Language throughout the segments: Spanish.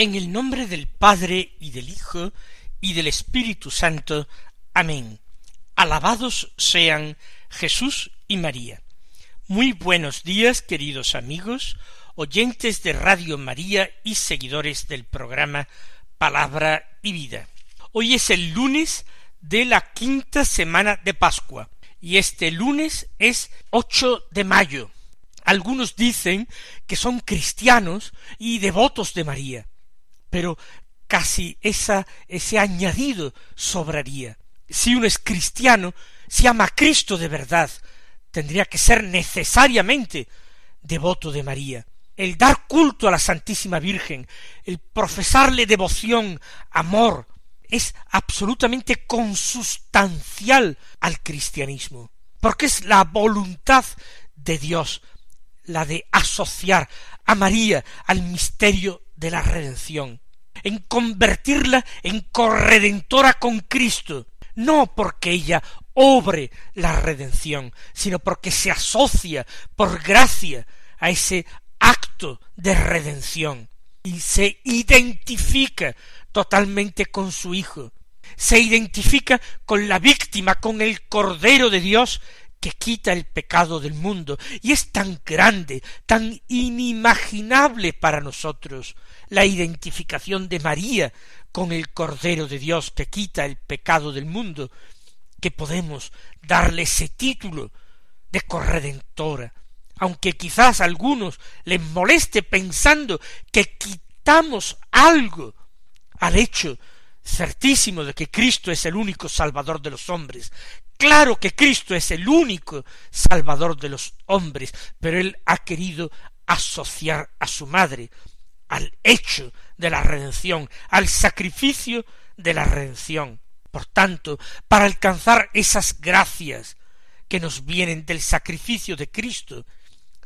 En el nombre del Padre y del Hijo y del Espíritu Santo. Amén. Alabados sean Jesús y María. Muy buenos días, queridos amigos, oyentes de Radio María y seguidores del programa Palabra y Vida. Hoy es el lunes de la quinta semana de Pascua y este lunes es 8 de mayo. Algunos dicen que son cristianos y devotos de María pero casi esa, ese añadido sobraría. Si uno es cristiano, si ama a Cristo de verdad, tendría que ser necesariamente devoto de María. El dar culto a la Santísima Virgen, el profesarle devoción, amor, es absolutamente consustancial al cristianismo, porque es la voluntad de Dios la de asociar a María al misterio de la redención, en convertirla en corredentora con Cristo, no porque ella obre la redención, sino porque se asocia por gracia a ese acto de redención y se identifica totalmente con su Hijo, se identifica con la víctima, con el Cordero de Dios que quita el pecado del mundo, y es tan grande, tan inimaginable para nosotros la identificación de María con el Cordero de Dios que quita el pecado del mundo, que podemos darle ese título de corredentora, aunque quizás a algunos les moleste pensando que quitamos algo al hecho certísimo de que Cristo es el único Salvador de los hombres, Claro que Cristo es el único Salvador de los hombres, pero Él ha querido asociar a su madre al hecho de la redención, al sacrificio de la redención. Por tanto, para alcanzar esas gracias que nos vienen del sacrificio de Cristo,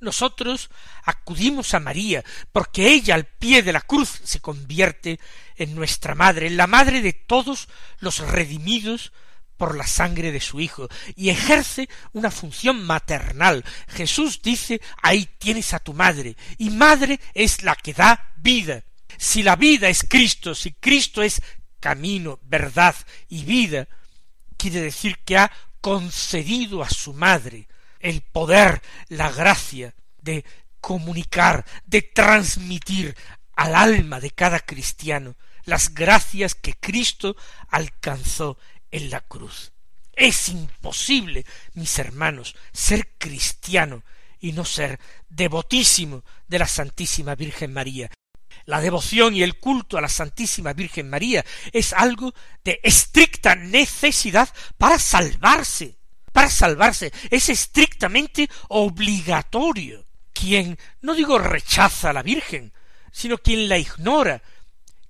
nosotros acudimos a María, porque ella al pie de la cruz se convierte en nuestra madre, en la madre de todos los redimidos por la sangre de su Hijo y ejerce una función maternal. Jesús dice ahí tienes a tu madre y madre es la que da vida. Si la vida es Cristo, si Cristo es camino, verdad y vida, quiere decir que ha concedido a su madre el poder, la gracia de comunicar, de transmitir al alma de cada cristiano las gracias que Cristo alcanzó en la cruz. Es imposible, mis hermanos, ser cristiano y no ser devotísimo de la Santísima Virgen María. La devoción y el culto a la Santísima Virgen María es algo de estricta necesidad para salvarse. Para salvarse es estrictamente obligatorio. Quien, no digo rechaza a la Virgen, sino quien la ignora,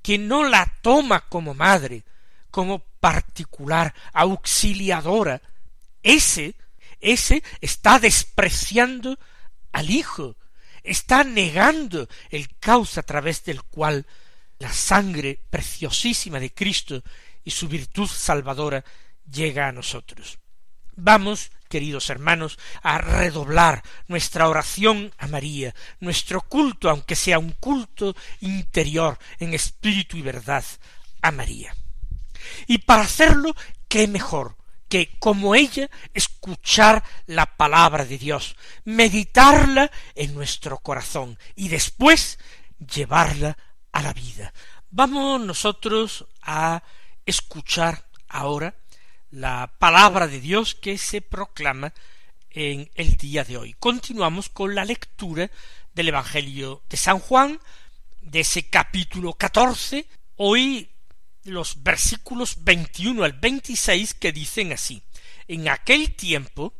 quien no la toma como madre, como particular, auxiliadora, ese, ese está despreciando al Hijo, está negando el cauce a través del cual la sangre preciosísima de Cristo y su virtud salvadora llega a nosotros. Vamos, queridos hermanos, a redoblar nuestra oración a María, nuestro culto, aunque sea un culto interior en espíritu y verdad, a María. Y para hacerlo, qué mejor que como ella escuchar la palabra de Dios, meditarla en nuestro corazón y después llevarla a la vida. Vamos nosotros a escuchar ahora la palabra de Dios que se proclama en el día de hoy. Continuamos con la lectura del Evangelio de San Juan, de ese capítulo catorce, hoy los versículos veintiuno al veintiséis que dicen así. En aquel tiempo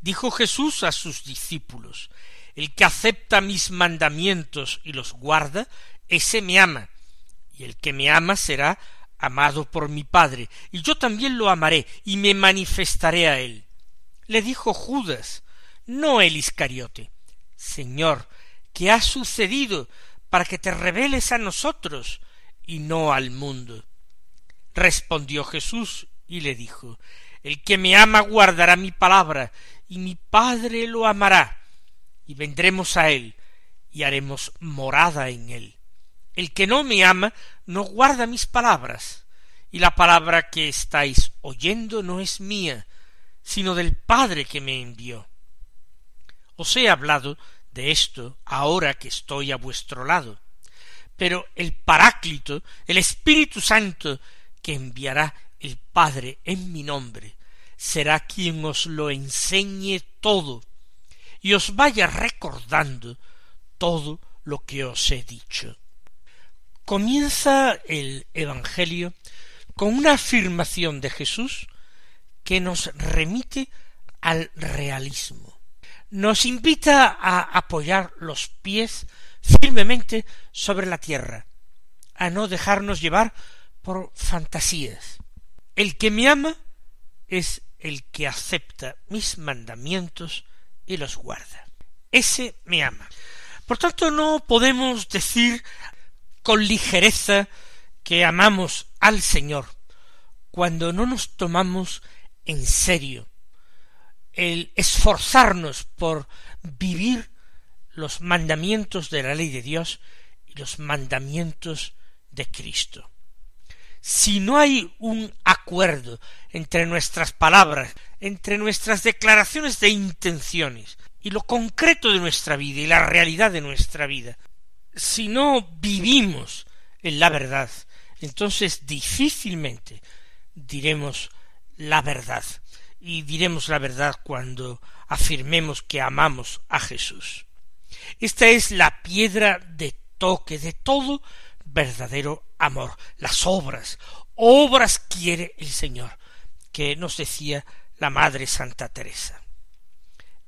dijo Jesús a sus discípulos, el que acepta mis mandamientos y los guarda, ese me ama, y el que me ama será amado por mi Padre, y yo también lo amaré, y me manifestaré a él. Le dijo Judas, no el Iscariote, Señor, ¿qué ha sucedido para que te reveles a nosotros y no al mundo? Respondió Jesús y le dijo, El que me ama guardará mi palabra, y mi Padre lo amará, y vendremos a él, y haremos morada en él. El que no me ama no guarda mis palabras, y la palabra que estáis oyendo no es mía, sino del Padre que me envió. Os he hablado de esto ahora que estoy a vuestro lado. Pero el Paráclito, el Espíritu Santo, que enviará el Padre en mi nombre, será quien os lo enseñe todo y os vaya recordando todo lo que os he dicho. Comienza el Evangelio con una afirmación de Jesús que nos remite al realismo. Nos invita a apoyar los pies firmemente sobre la tierra, a no dejarnos llevar por fantasías. El que me ama es el que acepta mis mandamientos y los guarda. Ese me ama. Por tanto, no podemos decir con ligereza que amamos al Señor cuando no nos tomamos en serio el esforzarnos por vivir los mandamientos de la ley de Dios y los mandamientos de Cristo. Si no hay un acuerdo entre nuestras palabras, entre nuestras declaraciones de intenciones y lo concreto de nuestra vida y la realidad de nuestra vida, si no vivimos en la verdad, entonces difícilmente diremos la verdad. Y diremos la verdad cuando afirmemos que amamos a Jesús. Esta es la piedra de toque de todo verdadero amor, las obras. Obras quiere el Señor, que nos decía la Madre Santa Teresa.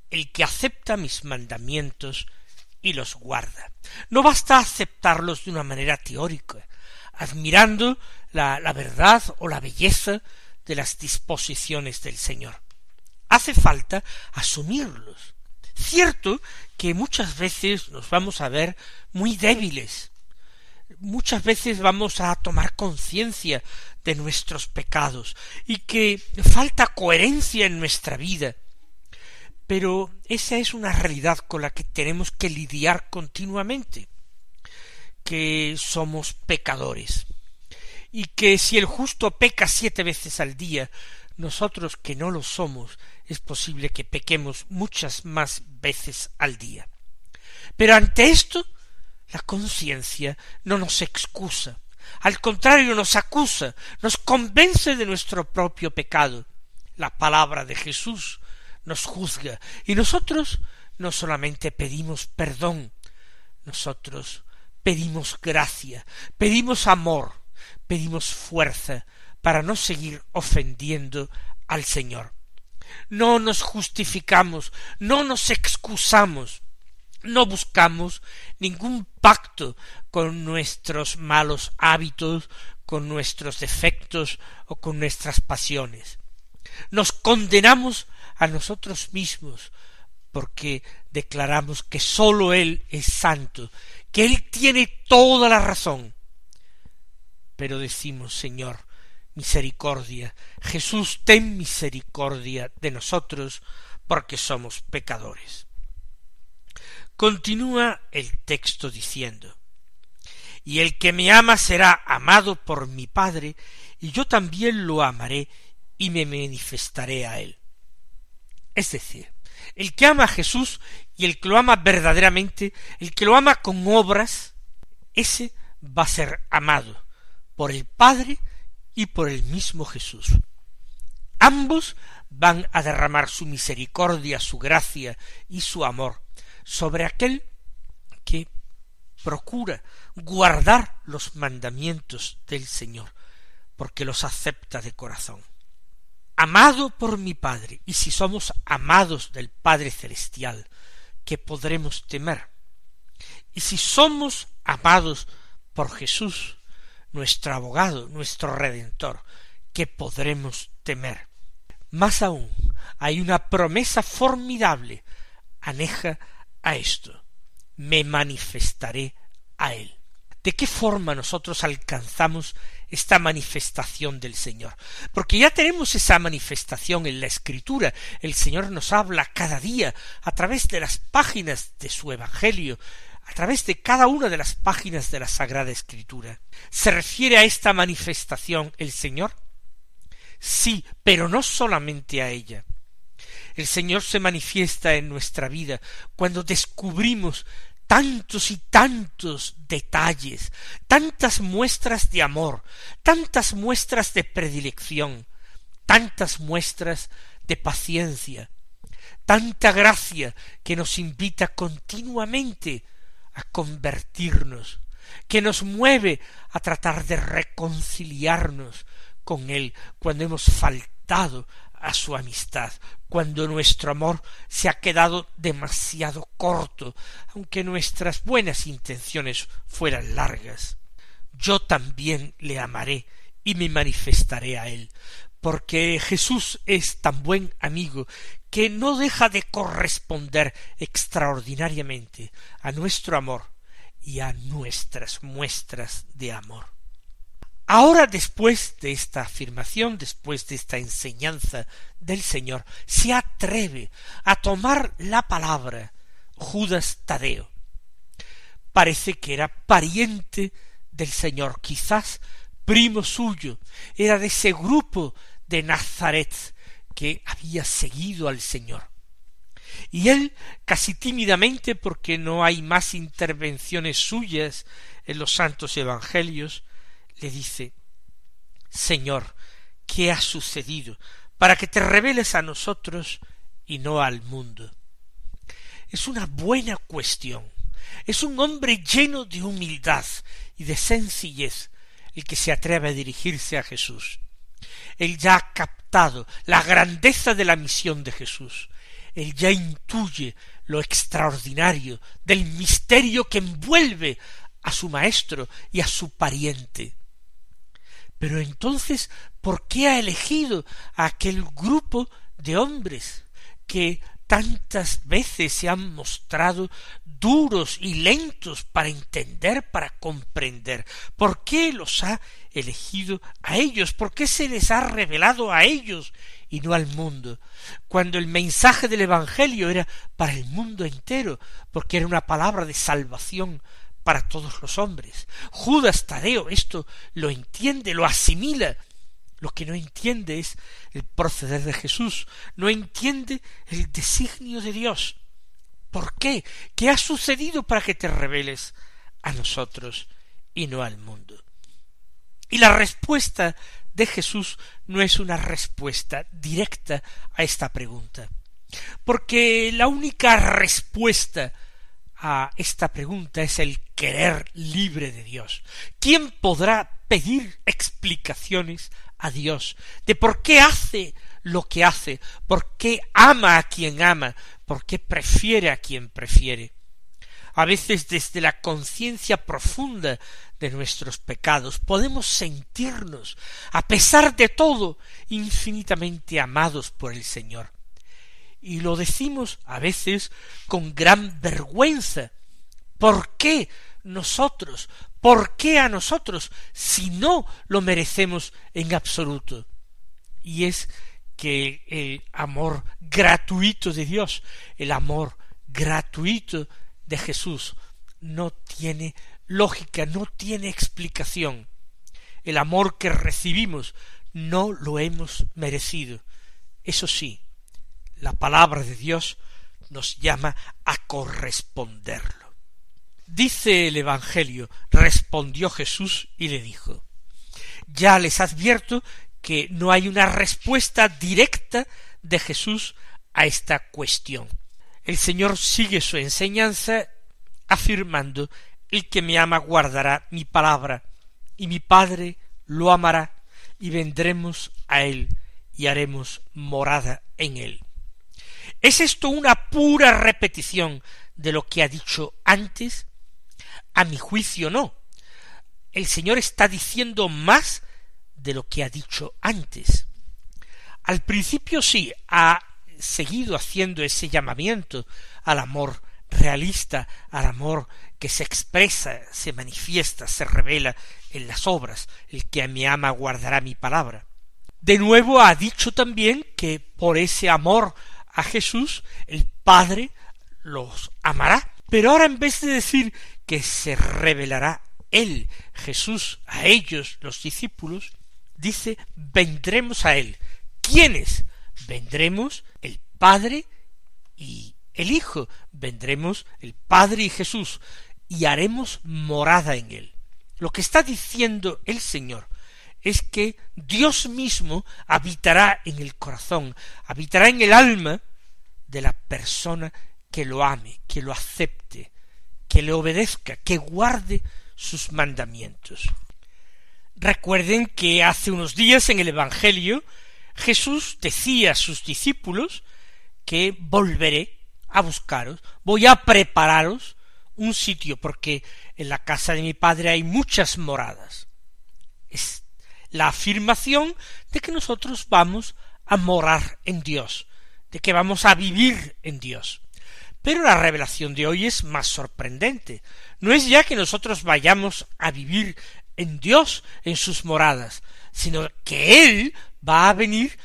El que acepta mis mandamientos y los guarda. No basta aceptarlos de una manera teórica, admirando la, la verdad o la belleza de las disposiciones del Señor. Hace falta asumirlos. Cierto que muchas veces nos vamos a ver muy débiles, muchas veces vamos a tomar conciencia de nuestros pecados y que falta coherencia en nuestra vida, pero esa es una realidad con la que tenemos que lidiar continuamente, que somos pecadores, y que si el justo peca siete veces al día, nosotros que no lo somos, es posible que pequemos muchas más veces al día. Pero ante esto, la conciencia no nos excusa, al contrario nos acusa, nos convence de nuestro propio pecado. La palabra de Jesús nos juzga y nosotros no solamente pedimos perdón, nosotros pedimos gracia, pedimos amor, pedimos fuerza para no seguir ofendiendo al Señor. No nos justificamos, no nos excusamos, no buscamos ningún pacto con nuestros malos hábitos, con nuestros defectos o con nuestras pasiones. Nos condenamos a nosotros mismos, porque declaramos que sólo Él es santo, que Él tiene toda la razón. Pero decimos, Señor, misericordia, Jesús, ten misericordia de nosotros, porque somos pecadores. Continúa el texto diciendo, y el que me ama será amado por mi Padre, y yo también lo amaré y me manifestaré a él. Es decir, el que ama a Jesús y el que lo ama verdaderamente, el que lo ama con obras, ese va a ser amado por el Padre y por el mismo Jesús. Ambos van a derramar su misericordia, su gracia y su amor sobre aquel que procura guardar los mandamientos del Señor, porque los acepta de corazón. Amado por mi Padre, y si somos amados del Padre Celestial, ¿qué podremos temer? Y si somos amados por Jesús, nuestro abogado, nuestro redentor, ¿qué podremos temer? Más aún, hay una promesa formidable aneja a esto. Me manifestaré a él. ¿De qué forma nosotros alcanzamos esta manifestación del Señor? Porque ya tenemos esa manifestación en la Escritura. El Señor nos habla cada día a través de las páginas de su Evangelio, a través de cada una de las páginas de la Sagrada Escritura. ¿Se refiere a esta manifestación el Señor? Sí, pero no solamente a ella. El Señor se manifiesta en nuestra vida cuando descubrimos tantos y tantos detalles, tantas muestras de amor, tantas muestras de predilección, tantas muestras de paciencia, tanta gracia que nos invita continuamente a convertirnos, que nos mueve a tratar de reconciliarnos con Él cuando hemos faltado a su amistad, cuando nuestro amor se ha quedado demasiado corto, aunque nuestras buenas intenciones fueran largas. Yo también le amaré y me manifestaré a él, porque Jesús es tan buen amigo que no deja de corresponder extraordinariamente a nuestro amor y a nuestras muestras de amor. Ahora, después de esta afirmación, después de esta enseñanza del Señor, se atreve a tomar la palabra Judas Tadeo. Parece que era pariente del Señor, quizás primo suyo, era de ese grupo de Nazaret que había seguido al Señor. Y él, casi tímidamente, porque no hay más intervenciones suyas en los santos evangelios, le dice Señor, ¿qué ha sucedido? para que te reveles a nosotros y no al mundo. Es una buena cuestión. Es un hombre lleno de humildad y de sencillez el que se atreve a dirigirse a Jesús. Él ya ha captado la grandeza de la misión de Jesús. Él ya intuye lo extraordinario del misterio que envuelve a su maestro y a su pariente. Pero entonces, ¿por qué ha elegido a aquel grupo de hombres que tantas veces se han mostrado duros y lentos para entender, para comprender. ¿Por qué los ha elegido a ellos? ¿Por qué se les ha revelado a ellos y no al mundo? Cuando el mensaje del Evangelio era para el mundo entero, porque era una palabra de salvación para todos los hombres. Judas Tadeo esto lo entiende, lo asimila. Lo que no entiende es el proceder de Jesús, no entiende el designio de Dios. ¿Por qué? ¿Qué ha sucedido para que te reveles a nosotros y no al mundo? Y la respuesta de Jesús no es una respuesta directa a esta pregunta, porque la única respuesta a esta pregunta es el querer libre de Dios. ¿Quién podrá pedir explicaciones a Dios de por qué hace lo que hace, por qué ama a quien ama, por qué prefiere a quien prefiere? A veces desde la conciencia profunda de nuestros pecados podemos sentirnos, a pesar de todo, infinitamente amados por el Señor y lo decimos a veces con gran vergüenza. ¿Por qué nosotros? ¿Por qué a nosotros si no lo merecemos en absoluto? Y es que el amor gratuito de Dios, el amor gratuito de Jesús, no tiene lógica, no tiene explicación. El amor que recibimos no lo hemos merecido. Eso sí, la palabra de Dios nos llama a corresponderlo. Dice el Evangelio, respondió Jesús y le dijo, ya les advierto que no hay una respuesta directa de Jesús a esta cuestión. El Señor sigue su enseñanza afirmando el que me ama guardará mi palabra, y mi Padre lo amará, y vendremos a él y haremos morada en él. ¿Es esto una pura repetición de lo que ha dicho antes? A mi juicio no. El Señor está diciendo más de lo que ha dicho antes. Al principio sí ha seguido haciendo ese llamamiento al amor realista, al amor que se expresa, se manifiesta, se revela en las obras. El que me ama guardará mi palabra. De nuevo ha dicho también que por ese amor a Jesús el Padre los amará. Pero ahora en vez de decir que se revelará él, Jesús, a ellos, los discípulos, dice vendremos a él. ¿Quiénes? Vendremos el Padre y el Hijo. Vendremos el Padre y Jesús y haremos morada en él. Lo que está diciendo el Señor es que Dios mismo habitará en el corazón, habitará en el alma de la persona que lo ame, que lo acepte, que le obedezca, que guarde sus mandamientos. Recuerden que hace unos días en el Evangelio Jesús decía a sus discípulos que volveré a buscaros, voy a prepararos un sitio, porque en la casa de mi padre hay muchas moradas. La afirmación de que nosotros vamos a morar en Dios, de que vamos a vivir en Dios. Pero la revelación de hoy es más sorprendente. No es ya que nosotros vayamos a vivir en Dios, en sus moradas, sino que Él va a venir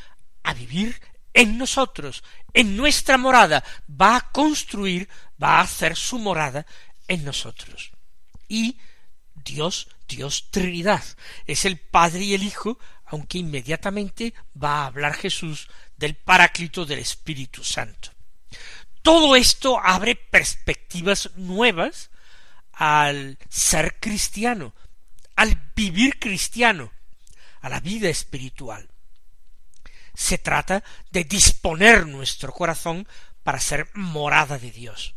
a vivir en nosotros, en nuestra morada, va a construir, va a hacer su morada en nosotros. Y Dios, Dios Trinidad, es el Padre y el Hijo, aunque inmediatamente va a hablar Jesús del Paráclito del Espíritu Santo. Todo esto abre perspectivas nuevas al ser cristiano, al vivir cristiano, a la vida espiritual. Se trata de disponer nuestro corazón para ser morada de Dios.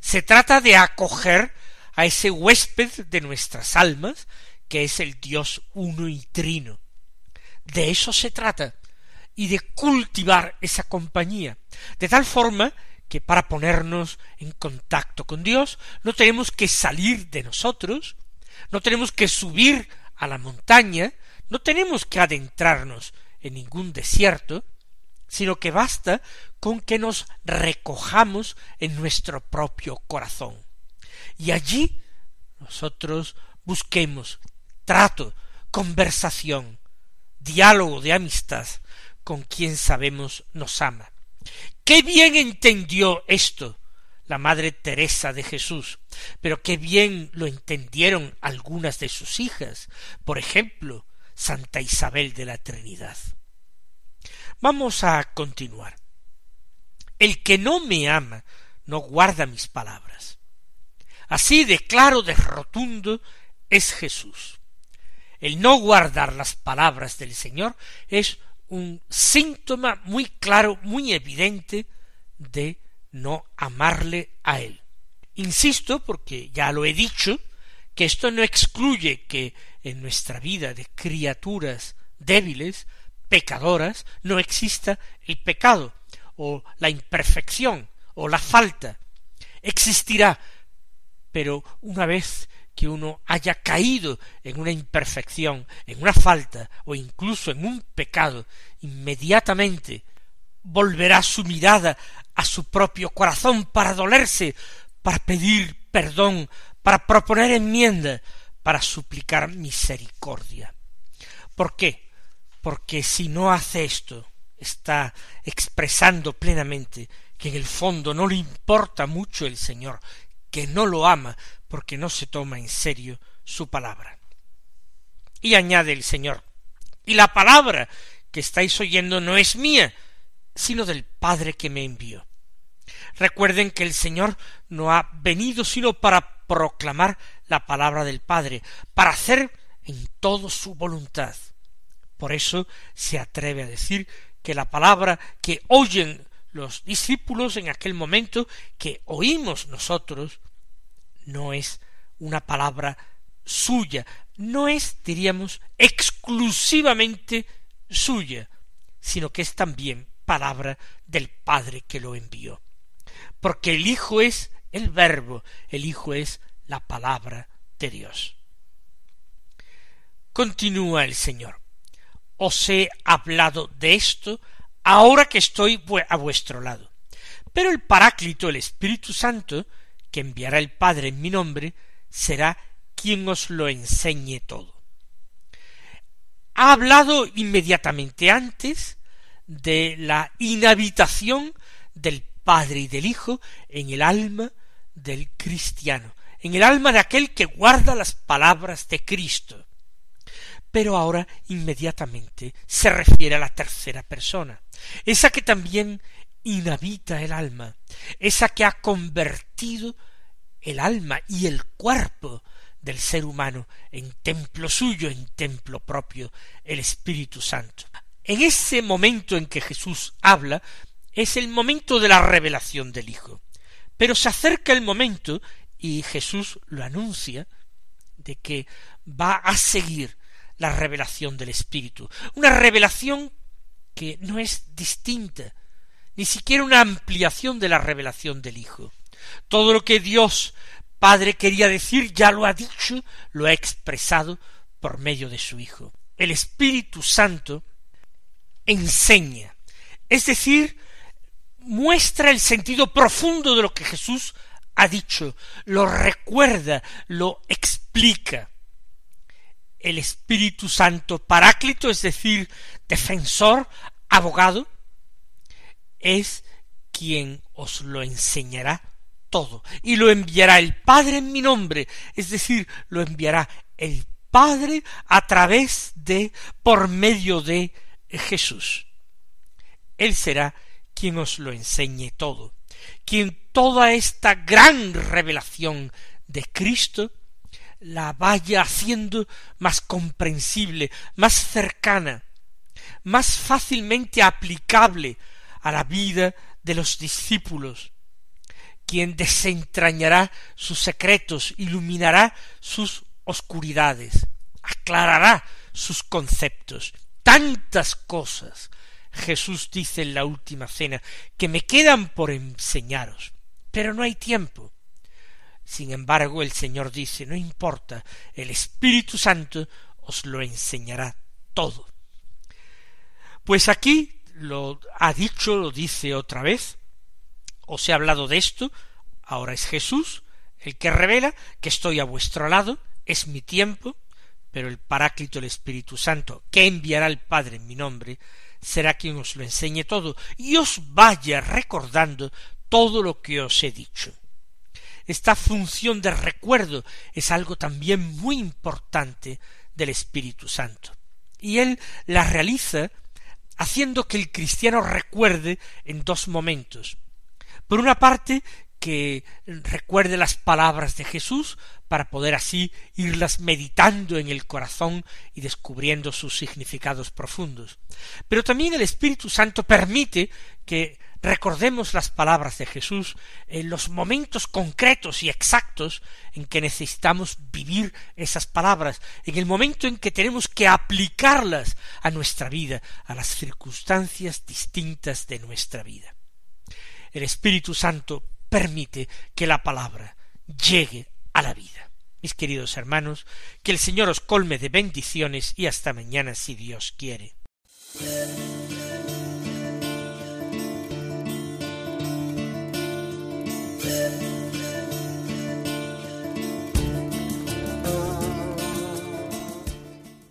Se trata de acoger a ese huésped de nuestras almas, que es el Dios uno y trino. De eso se trata, y de cultivar esa compañía, de tal forma que para ponernos en contacto con Dios no tenemos que salir de nosotros, no tenemos que subir a la montaña, no tenemos que adentrarnos en ningún desierto, sino que basta con que nos recojamos en nuestro propio corazón. Y allí nosotros busquemos trato, conversación, diálogo de amistad con quien sabemos nos ama. Qué bien entendió esto la Madre Teresa de Jesús, pero qué bien lo entendieron algunas de sus hijas, por ejemplo, Santa Isabel de la Trinidad. Vamos a continuar. El que no me ama no guarda mis palabras. Así de claro, de rotundo es Jesús. El no guardar las palabras del Señor es un síntoma muy claro, muy evidente de no amarle a Él. Insisto, porque ya lo he dicho, que esto no excluye que en nuestra vida de criaturas débiles pecadoras no exista el pecado o la imperfección o la falta. Existirá, pero una vez que uno haya caído en una imperfección, en una falta o incluso en un pecado, inmediatamente volverá su mirada a su propio corazón para dolerse, para pedir perdón, para proponer enmienda, para suplicar misericordia. ¿Por qué? porque si no hace esto, está expresando plenamente que en el fondo no le importa mucho el Señor, que no lo ama porque no se toma en serio su palabra. Y añade el Señor, y la palabra que estáis oyendo no es mía, sino del Padre que me envió. Recuerden que el Señor no ha venido sino para proclamar la palabra del Padre, para hacer en todo su voluntad. Por eso se atreve a decir que la palabra que oyen los discípulos en aquel momento, que oímos nosotros, no es una palabra suya, no es, diríamos, exclusivamente suya, sino que es también palabra del Padre que lo envió. Porque el Hijo es el Verbo, el Hijo es la palabra de Dios. Continúa el Señor. Os he hablado de esto ahora que estoy a vuestro lado. Pero el Paráclito, el Espíritu Santo, que enviará el Padre en mi nombre, será quien os lo enseñe todo. Ha hablado inmediatamente antes de la inhabitación del Padre y del Hijo en el alma del cristiano, en el alma de aquel que guarda las palabras de Cristo. Pero ahora inmediatamente se refiere a la tercera persona, esa que también inhabita el alma, esa que ha convertido el alma y el cuerpo del ser humano en templo suyo, en templo propio, el Espíritu Santo. En ese momento en que Jesús habla, es el momento de la revelación del Hijo. Pero se acerca el momento, y Jesús lo anuncia, de que va a seguir la revelación del Espíritu, una revelación que no es distinta, ni siquiera una ampliación de la revelación del Hijo. Todo lo que Dios Padre quería decir ya lo ha dicho, lo ha expresado por medio de su Hijo. El Espíritu Santo enseña, es decir, muestra el sentido profundo de lo que Jesús ha dicho, lo recuerda, lo explica. El Espíritu Santo Paráclito, es decir, defensor, abogado, es quien os lo enseñará todo, y lo enviará el Padre en mi nombre, es decir, lo enviará el Padre a través de, por medio de Jesús. Él será quien os lo enseñe todo, quien toda esta gran revelación de Cristo la vaya haciendo más comprensible, más cercana, más fácilmente aplicable a la vida de los discípulos, quien desentrañará sus secretos, iluminará sus oscuridades, aclarará sus conceptos, tantas cosas Jesús dice en la última cena que me quedan por enseñaros, pero no hay tiempo. Sin embargo, el Señor dice no importa, el Espíritu Santo os lo enseñará todo. Pues aquí lo ha dicho, lo dice otra vez, os he hablado de esto, ahora es Jesús el que revela que estoy a vuestro lado, es mi tiempo, pero el Paráclito, el Espíritu Santo, que enviará el Padre en mi nombre, será quien os lo enseñe todo y os vaya recordando todo lo que os he dicho. Esta función de recuerdo es algo también muy importante del Espíritu Santo. Y él la realiza haciendo que el cristiano recuerde en dos momentos. Por una parte, que recuerde las palabras de Jesús para poder así irlas meditando en el corazón y descubriendo sus significados profundos. Pero también el Espíritu Santo permite que recordemos las palabras de Jesús en los momentos concretos y exactos en que necesitamos vivir esas palabras, en el momento en que tenemos que aplicarlas a nuestra vida, a las circunstancias distintas de nuestra vida. El Espíritu Santo permite que la palabra llegue a la vida. Mis queridos hermanos, que el Señor os colme de bendiciones y hasta mañana si Dios quiere.